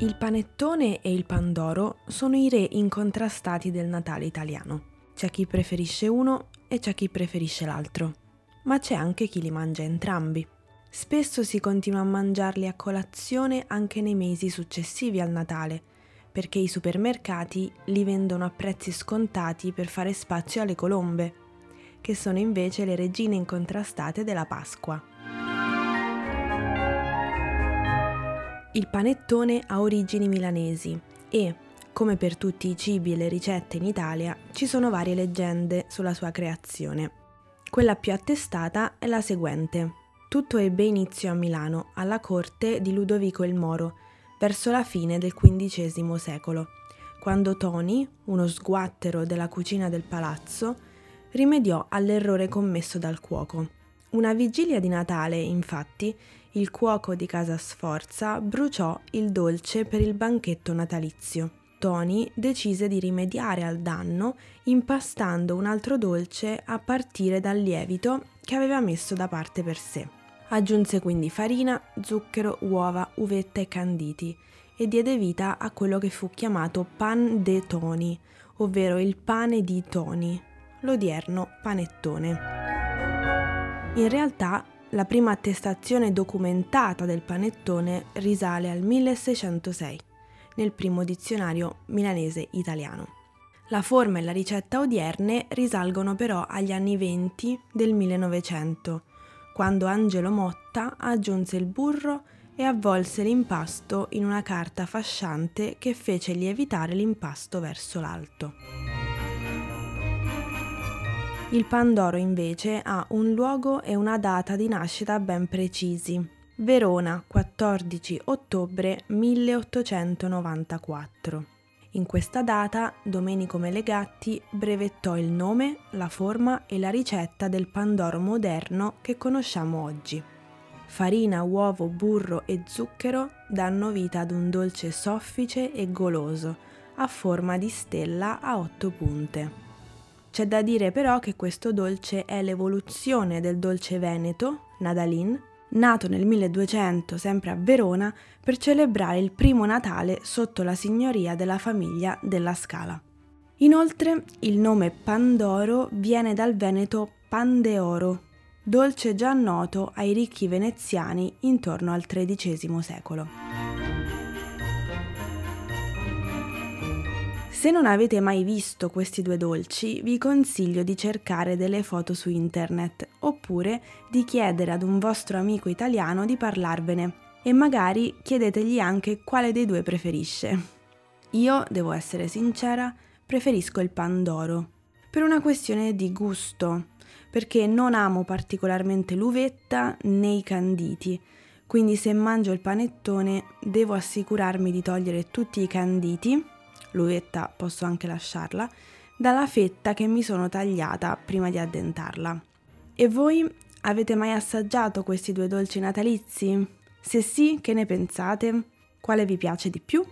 Il panettone e il pandoro sono i re incontrastati del Natale italiano. C'è chi preferisce uno e c'è chi preferisce l'altro, ma c'è anche chi li mangia entrambi. Spesso si continua a mangiarli a colazione anche nei mesi successivi al Natale, perché i supermercati li vendono a prezzi scontati per fare spazio alle colombe, che sono invece le regine incontrastate della Pasqua. Il panettone ha origini milanesi e, come per tutti i cibi e le ricette in Italia, ci sono varie leggende sulla sua creazione. Quella più attestata è la seguente. Tutto ebbe inizio a Milano, alla corte di Ludovico il Moro, verso la fine del XV secolo, quando Toni, uno sguattero della cucina del palazzo, rimediò all'errore commesso dal cuoco. Una vigilia di Natale, infatti, il cuoco di casa Sforza bruciò il dolce per il banchetto natalizio. Tony decise di rimediare al danno impastando un altro dolce a partire dal lievito che aveva messo da parte per sé. Aggiunse quindi farina, zucchero, uova, uvetta e canditi e diede vita a quello che fu chiamato pan de Tony, ovvero il pane di Tony, l'odierno panettone. In realtà la prima attestazione documentata del panettone risale al 1606, nel primo dizionario milanese italiano. La forma e la ricetta odierne risalgono però agli anni 20 del 1900, quando Angelo Motta aggiunse il burro e avvolse l'impasto in una carta fasciante che fece lievitare l'impasto verso l'alto. Il Pandoro invece ha un luogo e una data di nascita ben precisi. Verona, 14 ottobre 1894. In questa data Domenico Melegatti brevettò il nome, la forma e la ricetta del Pandoro moderno che conosciamo oggi. Farina, uovo, burro e zucchero danno vita ad un dolce soffice e goloso, a forma di stella a otto punte. C'è da dire però che questo dolce è l'evoluzione del dolce veneto, Nadalin, nato nel 1200 sempre a Verona per celebrare il primo Natale sotto la signoria della famiglia della Scala. Inoltre il nome Pandoro viene dal veneto Pandeoro, dolce già noto ai ricchi veneziani intorno al XIII secolo. Se non avete mai visto questi due dolci, vi consiglio di cercare delle foto su internet oppure di chiedere ad un vostro amico italiano di parlarvene e magari chiedetegli anche quale dei due preferisce. Io, devo essere sincera, preferisco il pandoro per una questione di gusto, perché non amo particolarmente l'uvetta né i canditi, quindi se mangio il panettone devo assicurarmi di togliere tutti i canditi l'uvetta posso anche lasciarla, dalla fetta che mi sono tagliata prima di addentarla. E voi avete mai assaggiato questi due dolci natalizi? Se sì, che ne pensate? Quale vi piace di più?